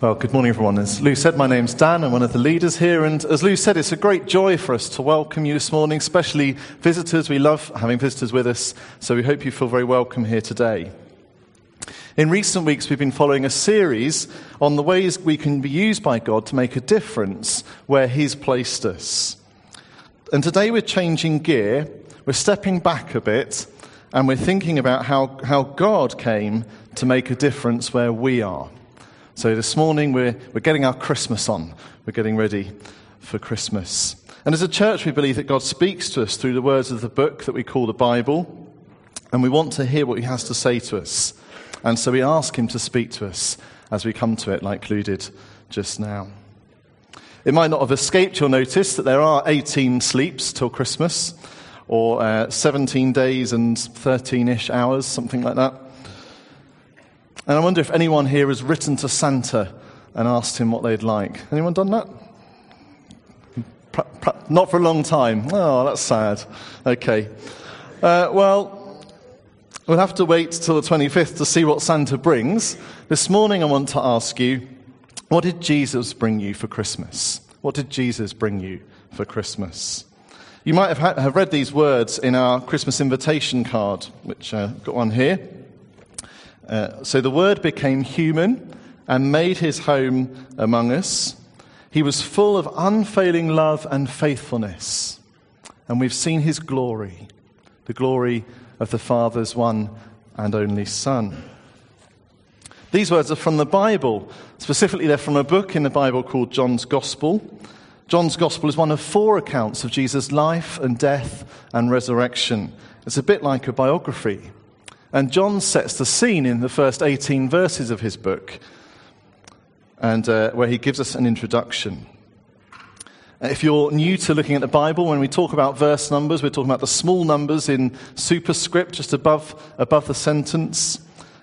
Well, good morning, everyone. As Lou said, my name's Dan. I'm one of the leaders here. And as Lou said, it's a great joy for us to welcome you this morning, especially visitors. We love having visitors with us, so we hope you feel very welcome here today. In recent weeks, we've been following a series on the ways we can be used by God to make a difference where He's placed us. And today we're changing gear, we're stepping back a bit, and we're thinking about how, how God came to make a difference where we are. So this morning we're, we're getting our Christmas on. We're getting ready for Christmas. And as a church, we believe that God speaks to us through the words of the book that we call the Bible. And we want to hear what he has to say to us. And so we ask him to speak to us as we come to it, like Lou did just now. It might not have escaped your notice that there are 18 sleeps till Christmas, or uh, 17 days and 13 ish hours, something like that. And I wonder if anyone here has written to Santa and asked him what they'd like. Anyone done that? Not for a long time. Oh, that's sad. Okay. Uh, well, we'll have to wait till the 25th to see what Santa brings. This morning, I want to ask you what did Jesus bring you for Christmas? What did Jesus bring you for Christmas? You might have, ha- have read these words in our Christmas invitation card, which I've uh, got one here. Uh, so the Word became human and made his home among us. He was full of unfailing love and faithfulness. And we've seen his glory, the glory of the Father's one and only Son. These words are from the Bible. Specifically, they're from a book in the Bible called John's Gospel. John's Gospel is one of four accounts of Jesus' life and death and resurrection. It's a bit like a biography. And John sets the scene in the first 18 verses of his book, and uh, where he gives us an introduction. If you're new to looking at the Bible, when we talk about verse numbers, we're talking about the small numbers in superscript just above, above the sentence.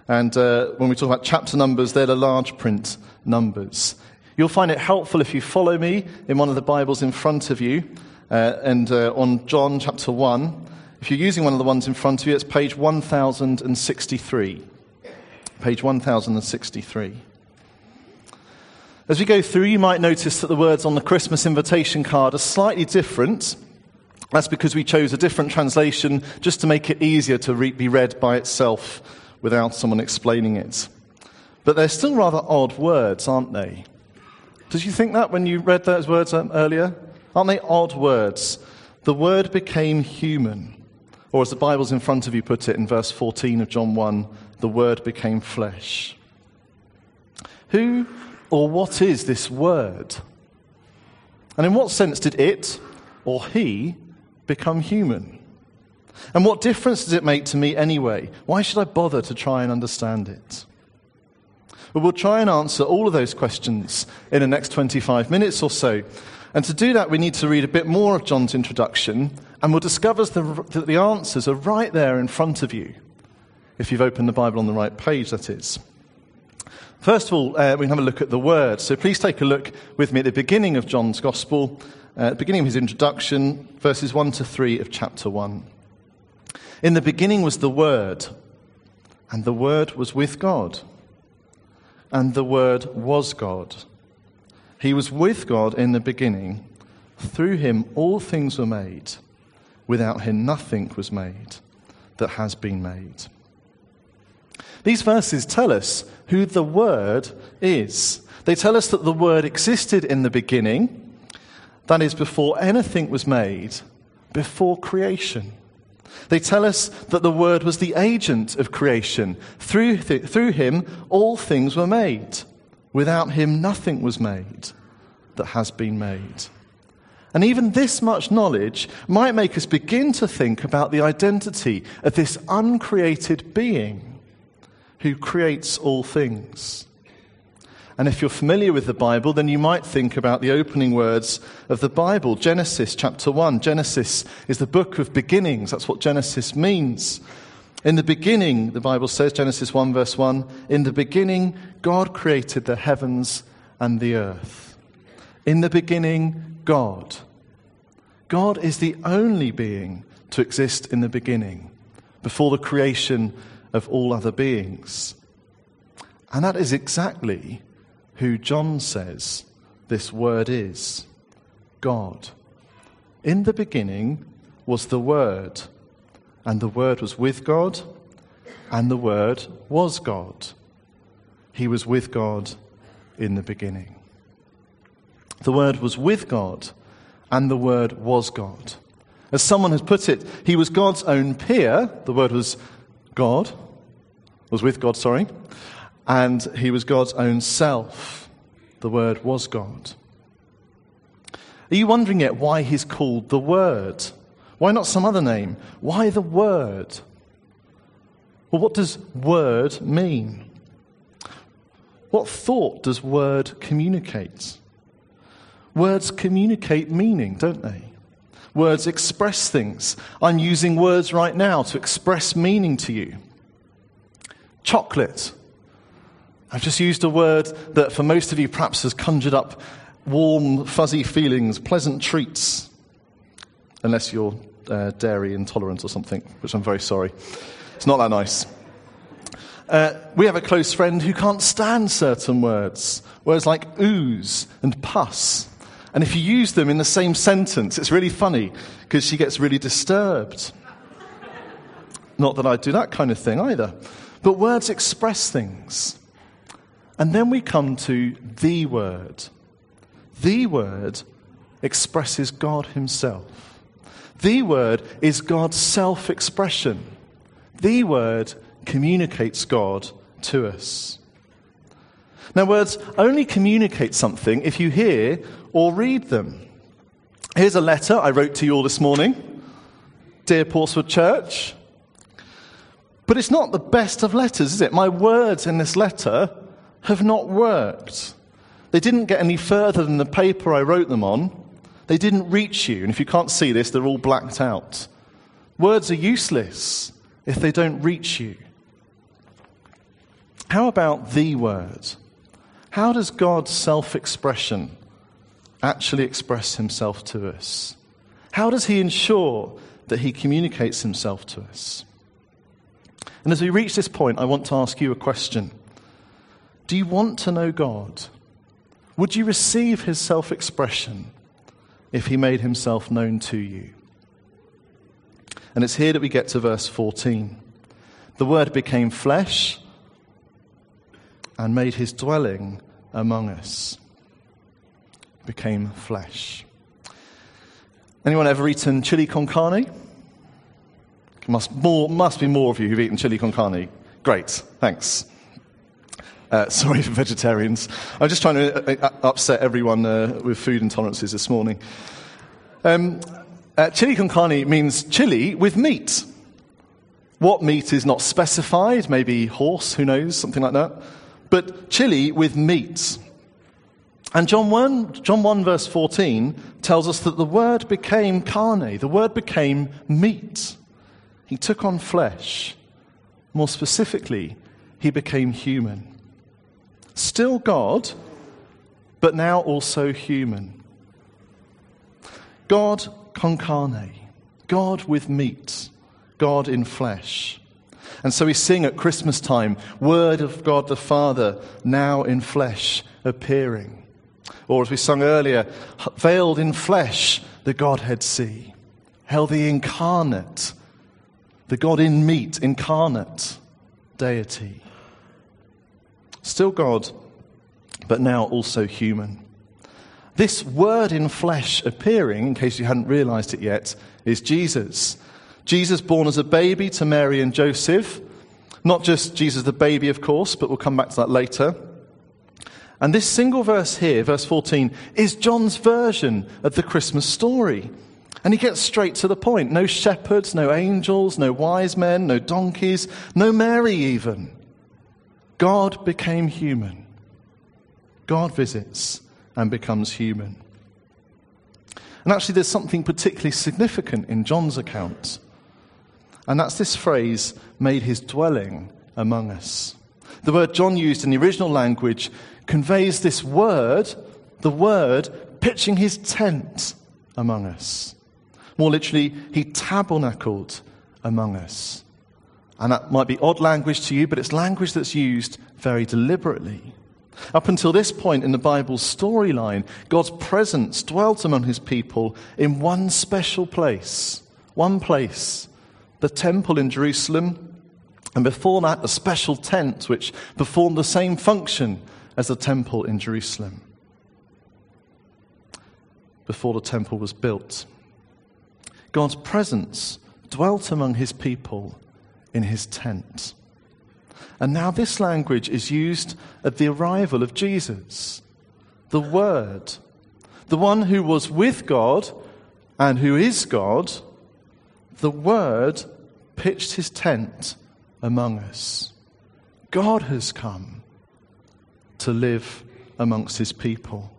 And uh, when we talk about chapter numbers, they're the large print numbers. You'll find it helpful if you follow me in one of the Bibles in front of you. Uh, and uh, on John chapter 1, if you're using one of the ones in front of you, it's page 1063. Page 1063. As we go through, you might notice that the words on the Christmas invitation card are slightly different. That's because we chose a different translation just to make it easier to re- be read by itself without someone explaining it. But they're still rather odd words, aren't they? Did you think that when you read those words um, earlier? Aren't they odd words? The word became human. Or as the Bible's in front of you put it in verse 14 of John 1, the Word became flesh. Who or what is this Word? And in what sense did it or he become human? And what difference does it make to me anyway? Why should I bother to try and understand it? Well, we'll try and answer all of those questions in the next 25 minutes or so. And to do that, we need to read a bit more of John's introduction and we'll discover that the answers are right there in front of you, if you've opened the Bible on the right page, that is. First of all, uh, we can have a look at the word. So please take a look with me at the beginning of John's Gospel, uh, beginning of his introduction, verses 1 to 3 of chapter 1. In the beginning was the Word, and the Word was with God, and the Word was God. He was with God in the beginning. Through him all things were made. Without him, nothing was made that has been made. These verses tell us who the Word is. They tell us that the Word existed in the beginning, that is, before anything was made, before creation. They tell us that the Word was the agent of creation. Through, th- through him, all things were made. Without him, nothing was made that has been made. And even this much knowledge might make us begin to think about the identity of this uncreated being who creates all things. And if you're familiar with the Bible, then you might think about the opening words of the Bible Genesis chapter 1. Genesis is the book of beginnings. That's what Genesis means. In the beginning, the Bible says, Genesis 1, verse 1, in the beginning, God created the heavens and the earth. In the beginning, God. God is the only being to exist in the beginning, before the creation of all other beings. And that is exactly who John says this word is God. In the beginning was the Word, and the Word was with God, and the Word was God. He was with God in the beginning. The Word was with God, and the Word was God. As someone has put it, he was God's own peer. The Word was God, was with God, sorry, and he was God's own self. The Word was God. Are you wondering yet why he's called the Word? Why not some other name? Why the Word? Well, what does Word mean? What thought does Word communicate? Words communicate meaning, don't they? Words express things. I'm using words right now to express meaning to you. Chocolate. I've just used a word that for most of you perhaps has conjured up warm, fuzzy feelings, pleasant treats. Unless you're uh, dairy intolerant or something, which I'm very sorry. It's not that nice. Uh, we have a close friend who can't stand certain words, words like ooze and pus. And if you use them in the same sentence, it's really funny because she gets really disturbed. Not that I do that kind of thing either. But words express things. And then we come to the word. The word expresses God Himself. The word is God's self expression. The word communicates God to us. Now, words only communicate something if you hear or read them. Here's a letter I wrote to you all this morning Dear Portswood Church. But it's not the best of letters, is it? My words in this letter have not worked. They didn't get any further than the paper I wrote them on. They didn't reach you. And if you can't see this, they're all blacked out. Words are useless if they don't reach you. How about the word? How does God's self expression actually express himself to us? How does he ensure that he communicates himself to us? And as we reach this point, I want to ask you a question Do you want to know God? Would you receive his self expression if he made himself known to you? And it's here that we get to verse 14. The Word became flesh and made his dwelling among us. Became flesh. Anyone ever eaten chili con carne? Must, more, must be more of you who've eaten chili con carne. Great, thanks. Uh, sorry for vegetarians. I'm just trying to uh, uh, upset everyone uh, with food intolerances this morning. Um, uh, chili con carne means chili with meat. What meat is not specified, maybe horse, who knows, something like that. But chili with meat. And John 1, John 1, verse 14, tells us that the Word became carne, the Word became meat. He took on flesh. More specifically, he became human. Still God, but now also human. God con carne, God with meat, God in flesh. And so we sing at Christmas time, Word of God the Father, now in flesh appearing. Or as we sung earlier, veiled in flesh, the Godhead see. Hell, the incarnate, the God in meat, incarnate deity. Still God, but now also human. This word in flesh appearing, in case you hadn't realized it yet, is Jesus. Jesus born as a baby to Mary and Joseph. Not just Jesus the baby, of course, but we'll come back to that later. And this single verse here, verse 14, is John's version of the Christmas story. And he gets straight to the point. No shepherds, no angels, no wise men, no donkeys, no Mary even. God became human. God visits and becomes human. And actually, there's something particularly significant in John's account. And that's this phrase, made his dwelling among us. The word John used in the original language conveys this word, the word, pitching his tent among us. More literally, he tabernacled among us. And that might be odd language to you, but it's language that's used very deliberately. Up until this point in the Bible's storyline, God's presence dwelt among his people in one special place. One place. The temple in Jerusalem. And before that, a special tent which performed the same function as the temple in Jerusalem. Before the temple was built. God's presence dwelt among his people in his tent. And now this language is used at the arrival of Jesus, the Word, the one who was with God and who is God. The Word pitched his tent among us. God has come to live amongst his people.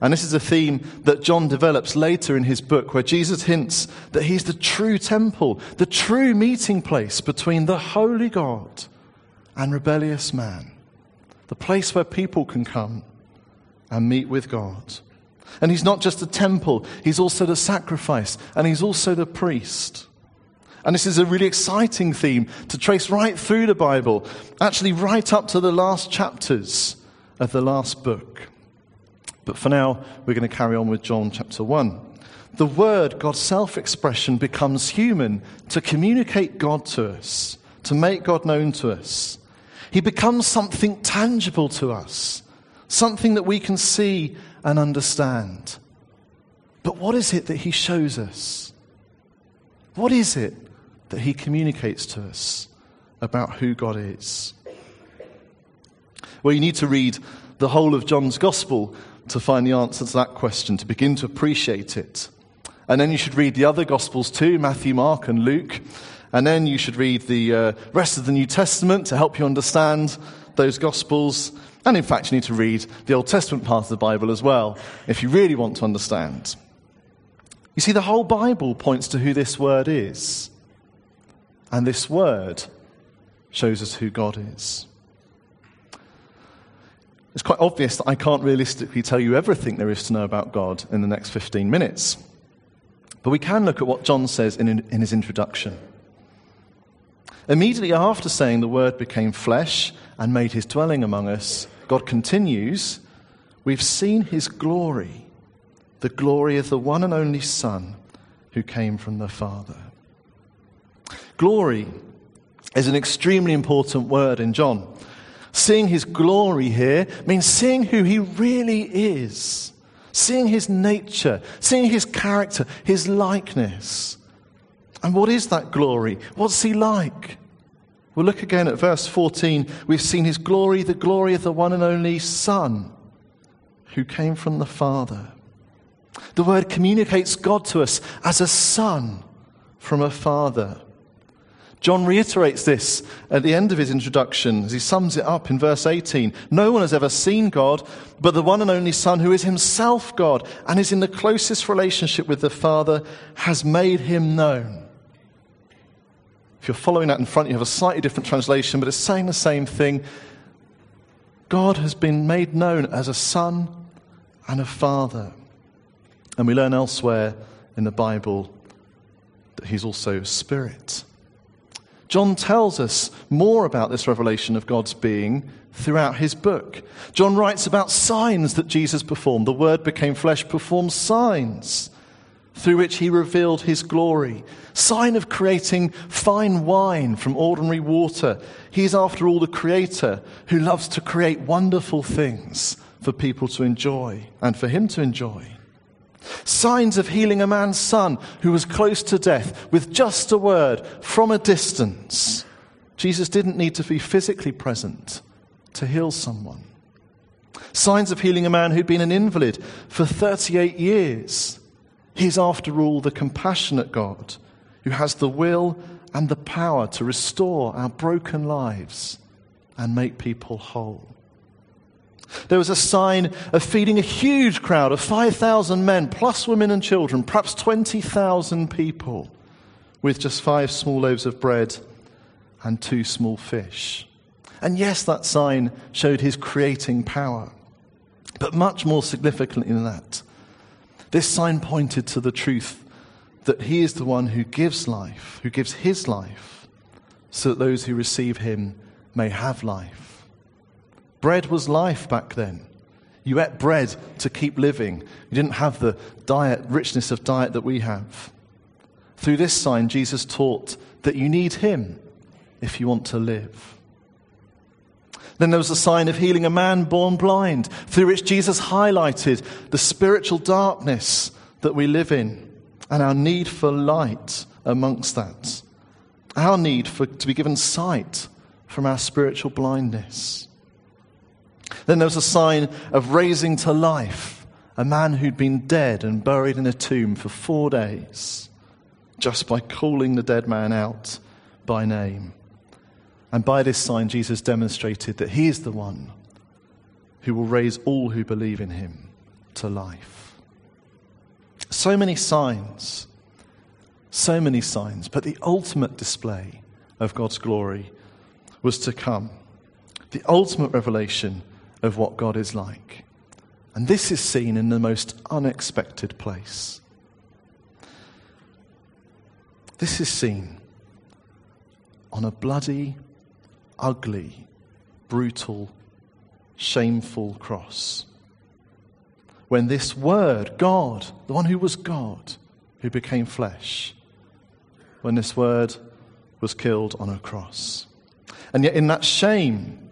And this is a theme that John develops later in his book, where Jesus hints that he's the true temple, the true meeting place between the holy God and rebellious man, the place where people can come and meet with God. And he's not just a temple, he's also the sacrifice, and he's also the priest. And this is a really exciting theme to trace right through the Bible, actually, right up to the last chapters of the last book. But for now, we're going to carry on with John chapter 1. The Word, God's self expression, becomes human to communicate God to us, to make God known to us. He becomes something tangible to us, something that we can see and understand. But what is it that He shows us? What is it that He communicates to us about who God is? Well, you need to read the whole of John's Gospel to find the answer to that question, to begin to appreciate it. And then you should read the other Gospels too Matthew, Mark, and Luke. And then you should read the uh, rest of the New Testament to help you understand those Gospels. And in fact, you need to read the Old Testament part of the Bible as well, if you really want to understand. You see, the whole Bible points to who this word is. And this word shows us who God is. It's quite obvious that I can't realistically tell you everything there is to know about God in the next 15 minutes. But we can look at what John says in, in his introduction. Immediately after saying the Word became flesh and made his dwelling among us, God continues, We've seen his glory, the glory of the one and only Son who came from the Father. Glory is an extremely important word in John. Seeing his glory here means seeing who he really is, seeing his nature, seeing his character, his likeness. And what is that glory? What's he like? We'll look again at verse 14. We've seen his glory, the glory of the one and only Son who came from the Father. The word communicates God to us as a son from a father. John reiterates this at the end of his introduction as he sums it up in verse 18. No one has ever seen God, but the one and only Son, who is himself God and is in the closest relationship with the Father, has made him known. If you're following that in front, you have a slightly different translation, but it's saying the same thing. God has been made known as a Son and a Father. And we learn elsewhere in the Bible that he's also a Spirit. John tells us more about this revelation of God's being throughout his book. John writes about signs that Jesus performed. The Word became flesh, performed signs through which he revealed his glory. Sign of creating fine wine from ordinary water. He's, after all, the creator who loves to create wonderful things for people to enjoy and for him to enjoy. Signs of healing a man's son who was close to death with just a word from a distance. Jesus didn't need to be physically present to heal someone. Signs of healing a man who'd been an invalid for 38 years. He's, after all, the compassionate God who has the will and the power to restore our broken lives and make people whole. There was a sign of feeding a huge crowd of 5,000 men, plus women and children, perhaps 20,000 people, with just five small loaves of bread and two small fish. And yes, that sign showed his creating power. But much more significantly than that, this sign pointed to the truth that he is the one who gives life, who gives his life, so that those who receive him may have life Bread was life back then. You ate bread to keep living. You didn't have the diet, richness of diet that we have. Through this sign, Jesus taught that you need Him if you want to live. Then there was a sign of healing a man born blind, through which Jesus highlighted the spiritual darkness that we live in and our need for light amongst that. Our need for, to be given sight from our spiritual blindness. Then there was a sign of raising to life a man who'd been dead and buried in a tomb for four days just by calling the dead man out by name. And by this sign, Jesus demonstrated that he is the one who will raise all who believe in him to life. So many signs, so many signs, but the ultimate display of God's glory was to come. The ultimate revelation of what God is like. And this is seen in the most unexpected place. This is seen on a bloody, ugly, brutal, shameful cross. When this Word, God, the one who was God, who became flesh, when this Word was killed on a cross. And yet, in that shame,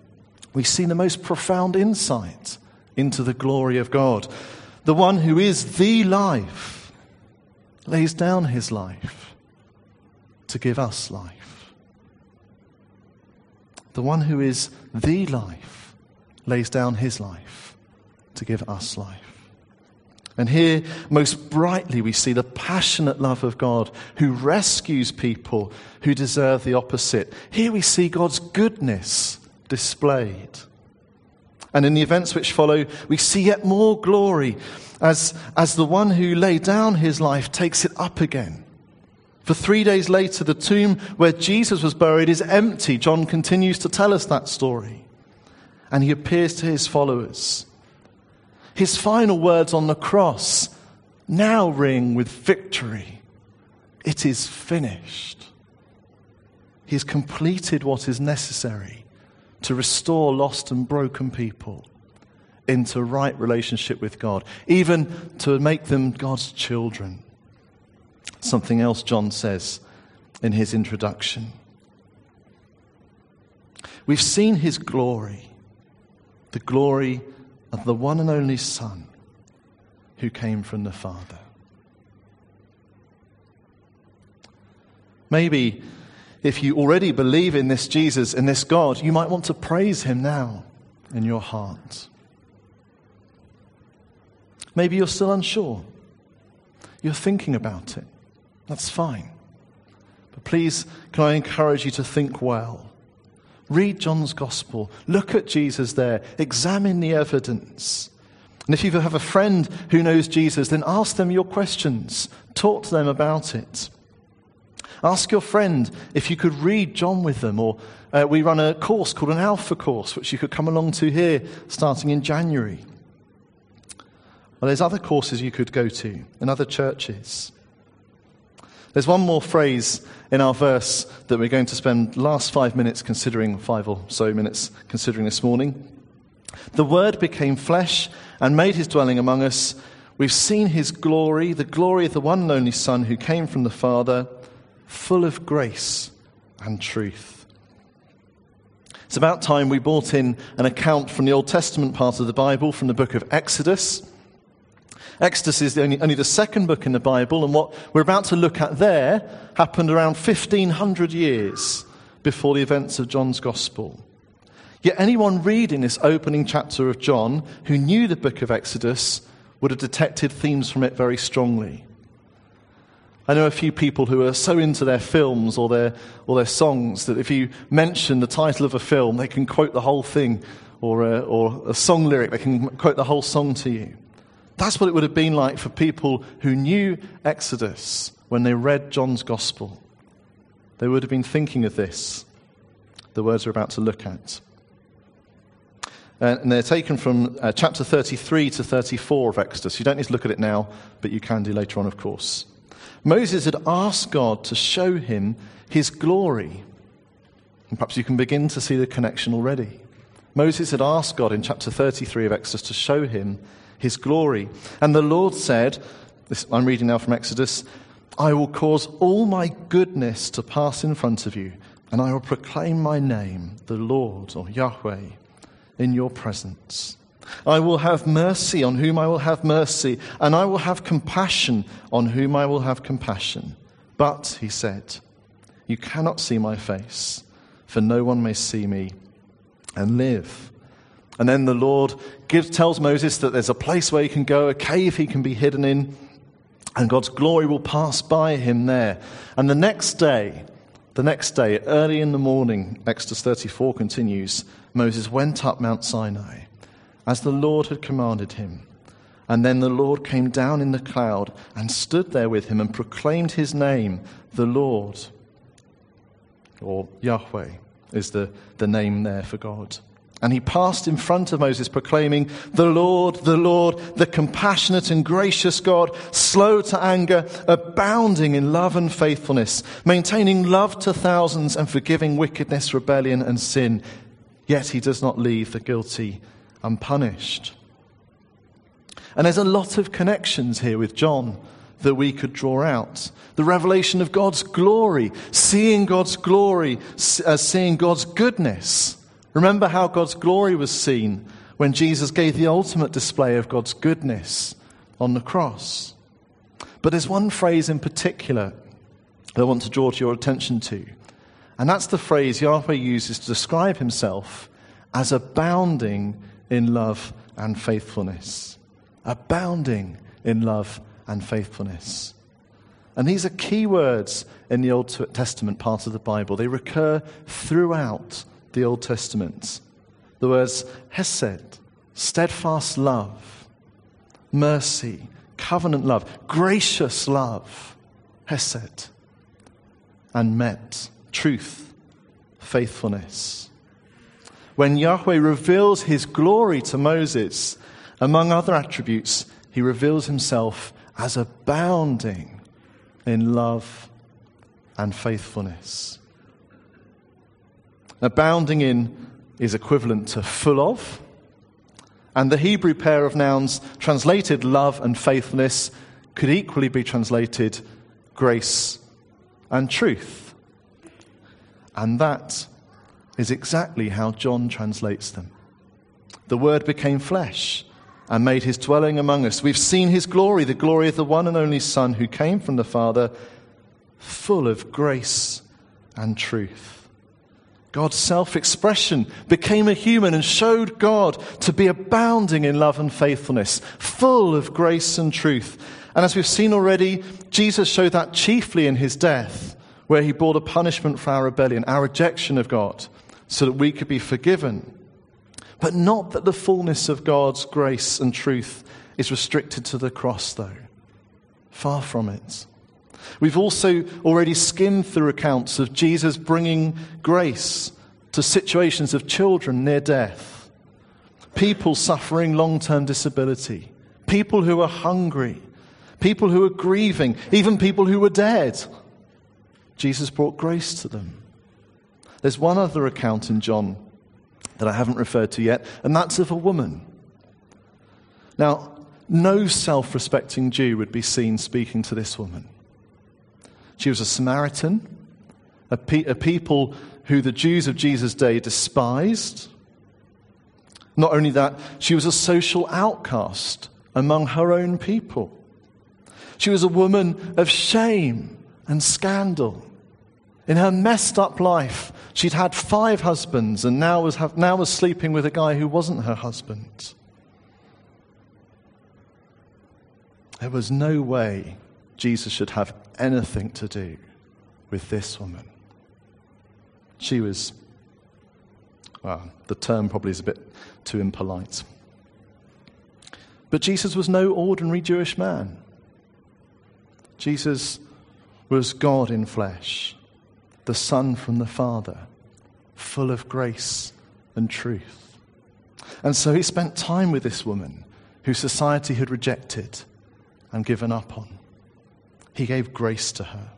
we see the most profound insight into the glory of God. The one who is the life lays down his life to give us life. The one who is the life lays down his life to give us life. And here, most brightly, we see the passionate love of God who rescues people who deserve the opposite. Here we see God's goodness displayed. And in the events which follow, we see yet more glory as, as the one who laid down his life takes it up again. For three days later, the tomb where Jesus was buried is empty. John continues to tell us that story. And he appears to his followers. His final words on the cross now ring with victory. It is finished. He has completed what is necessary to restore lost and broken people into right relationship with God, even to make them God's children something else John says in his introduction. We've seen his glory, the glory of the one and only Son who came from the Father. Maybe if you already believe in this Jesus and this God, you might want to praise him now in your heart. Maybe you're still unsure. You're thinking about it. That's fine. But please, can I encourage you to think well? Read John's Gospel. Look at Jesus there. Examine the evidence. And if you have a friend who knows Jesus, then ask them your questions. Talk to them about it. Ask your friend if you could read John with them, or uh, we run a course called an Alpha course, which you could come along to here starting in January. Well, there's other courses you could go to in other churches. There's one more phrase in our verse that we're going to spend last five minutes considering, five or so minutes considering this morning. The Word became flesh and made his dwelling among us. We've seen his glory, the glory of the one and only Son who came from the Father, full of grace and truth. It's about time we brought in an account from the Old Testament part of the Bible, from the book of Exodus. Exodus is the only, only the second book in the Bible, and what we're about to look at there happened around 1500 years before the events of John's Gospel. Yet anyone reading this opening chapter of John who knew the book of Exodus would have detected themes from it very strongly. I know a few people who are so into their films or their, or their songs that if you mention the title of a film, they can quote the whole thing, or a, or a song lyric, they can quote the whole song to you. That's what it would have been like for people who knew Exodus when they read John's Gospel. They would have been thinking of this, the words we're about to look at. And they're taken from uh, chapter 33 to 34 of Exodus. You don't need to look at it now, but you can do later on, of course. Moses had asked God to show him his glory. And perhaps you can begin to see the connection already. Moses had asked God in chapter 33 of Exodus to show him his glory. And the Lord said, this, I'm reading now from Exodus, I will cause all my goodness to pass in front of you, and I will proclaim my name, the Lord or Yahweh, in your presence. I will have mercy on whom I will have mercy, and I will have compassion on whom I will have compassion. But, he said, you cannot see my face, for no one may see me and live. And then the Lord gives, tells Moses that there's a place where he can go, a cave he can be hidden in, and God's glory will pass by him there. And the next day, the next day, early in the morning, Exodus 34 continues, Moses went up Mount Sinai as the Lord had commanded him. And then the Lord came down in the cloud and stood there with him and proclaimed his name, the Lord, or Yahweh is the, the name there for God. And he passed in front of Moses, proclaiming, The Lord, the Lord, the compassionate and gracious God, slow to anger, abounding in love and faithfulness, maintaining love to thousands and forgiving wickedness, rebellion, and sin. Yet he does not leave the guilty unpunished. And there's a lot of connections here with John that we could draw out. The revelation of God's glory, seeing God's glory as uh, seeing God's goodness. Remember how God's glory was seen when Jesus gave the ultimate display of God's goodness on the cross. But there's one phrase in particular that I want to draw to your attention to. And that's the phrase Yahweh uses to describe himself as abounding in love and faithfulness. Abounding in love and faithfulness. And these are key words in the Old Testament part of the Bible. They recur throughout the Old Testament. The words hesed, steadfast love, mercy, covenant love, gracious love, hesed, and emet, truth, faithfulness. When Yahweh reveals his glory to Moses, among other attributes, he reveals himself as abounding in love and faithfulness. Abounding in is equivalent to full of, and the Hebrew pair of nouns translated love and faithfulness could equally be translated grace and truth. And that is exactly how John translates them. The Word became flesh and made his dwelling among us. We've seen his glory, the glory of the one and only Son who came from the Father, full of grace and truth. God's self expression became a human and showed God to be abounding in love and faithfulness, full of grace and truth. And as we've seen already, Jesus showed that chiefly in his death, where he bore the punishment for our rebellion, our rejection of God, so that we could be forgiven but not that the fullness of God's grace and truth is restricted to the cross, though. Far from it. We've also already skimmed through accounts of Jesus bringing grace to situations of children near death, people suffering long term disability, people who are hungry, people who are grieving, even people who were dead. Jesus brought grace to them. There's one other account in John that I haven't referred to yet, and that's of a woman. Now, no self respecting Jew would be seen speaking to this woman. She was a Samaritan, a, pe- a people who the Jews of Jesus' day despised. Not only that, she was a social outcast among her own people. She was a woman of shame and scandal. In her messed up life, she'd had five husbands and now was, now was sleeping with a guy who wasn't her husband. There was no way Jesus should have anything to do with this woman. She was, well, the term probably is a bit too impolite. But Jesus was no ordinary Jewish man. Jesus was God in flesh the Son from the Father, full of grace and truth. And so he spent time with this woman who society had rejected and given up on. He gave grace to her.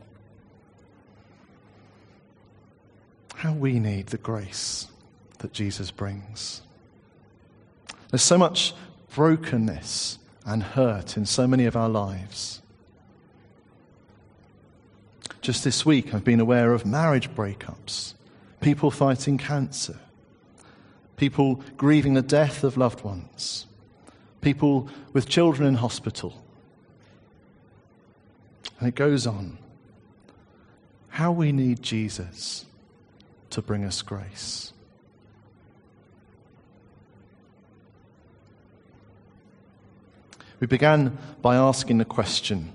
How we need the grace that Jesus brings. There's so much brokenness and hurt in so many of our lives. Just this week, I've been aware of marriage breakups, people fighting cancer, people grieving the death of loved ones, people with children in hospital. And it goes on. How we need Jesus to bring us grace. We began by asking the question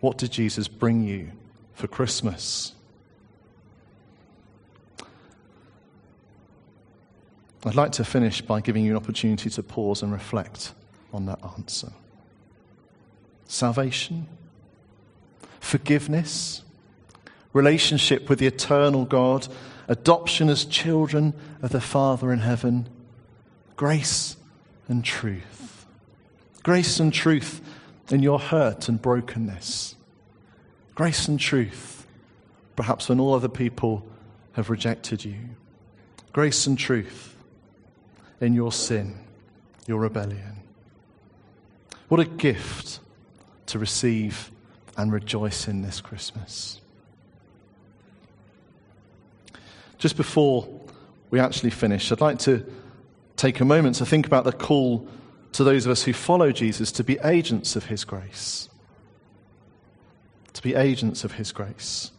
what did Jesus bring you for Christmas? I'd like to finish by giving you an opportunity to pause and reflect on that answer. Salvation, forgiveness, relationship with the eternal God, adoption as children of the Father in heaven, grace and truth grace and truth in your hurt and brokenness. Grace and truth, perhaps when all other people have rejected you. Grace and truth in your sin, your rebellion. What a gift to receive and rejoice in this Christmas. Just before we actually finish, I'd like to take a moment to think about the call to those of us who follow Jesus to be agents of his grace. To be agents of his grace.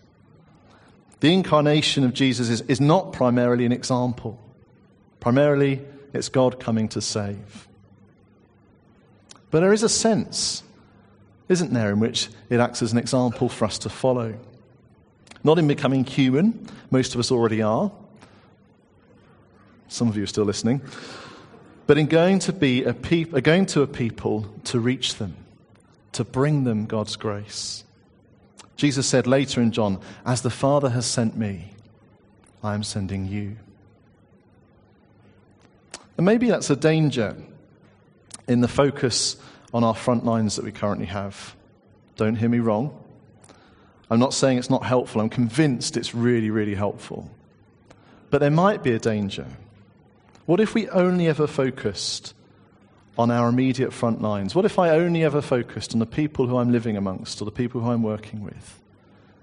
The incarnation of Jesus is, is not primarily an example, primarily, it's God coming to save. But there is a sense, isn't there, in which it acts as an example for us to follow. Not in becoming human, most of us already are. Some of you are still listening but in going to be a peop- going to a people to reach them, to bring them God's grace. Jesus said later in John, As the Father has sent me, I am sending you. And maybe that's a danger in the focus on our front lines that we currently have. Don't hear me wrong. I'm not saying it's not helpful. I'm convinced it's really, really helpful. But there might be a danger what if we only ever focused on our immediate front lines? What if I only ever focused on the people who I'm living amongst or the people who I'm working with?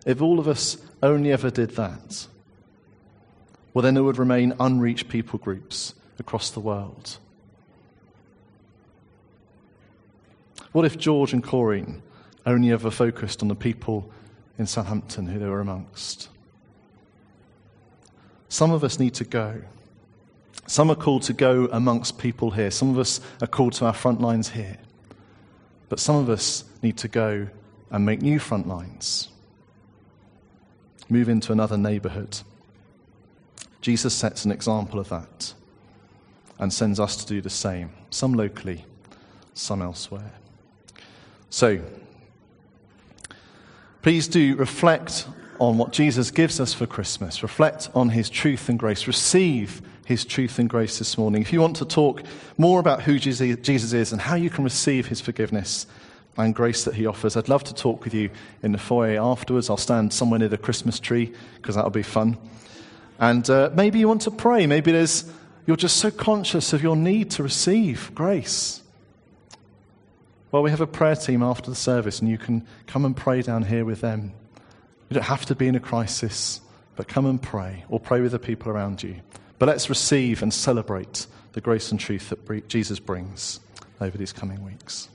If all of us only ever did that, well, then there would remain unreached people groups across the world. What if George and Corrine only ever focused on the people in Southampton who they were amongst? Some of us need to go. Some are called to go amongst people here. Some of us are called to our front lines here. But some of us need to go and make new front lines. Move into another neighborhood. Jesus sets an example of that and sends us to do the same, some locally, some elsewhere. So, please do reflect on what Jesus gives us for Christmas. Reflect on his truth and grace. Receive his truth and grace this morning. If you want to talk more about who Jesus is and how you can receive his forgiveness and grace that he offers, I'd love to talk with you in the foyer afterwards. I'll stand somewhere near the Christmas tree because that'll be fun. And uh, maybe you want to pray. Maybe there's, you're just so conscious of your need to receive grace. Well, we have a prayer team after the service, and you can come and pray down here with them. You don't have to be in a crisis, but come and pray or pray with the people around you. But let's receive and celebrate the grace and truth that Jesus brings over these coming weeks.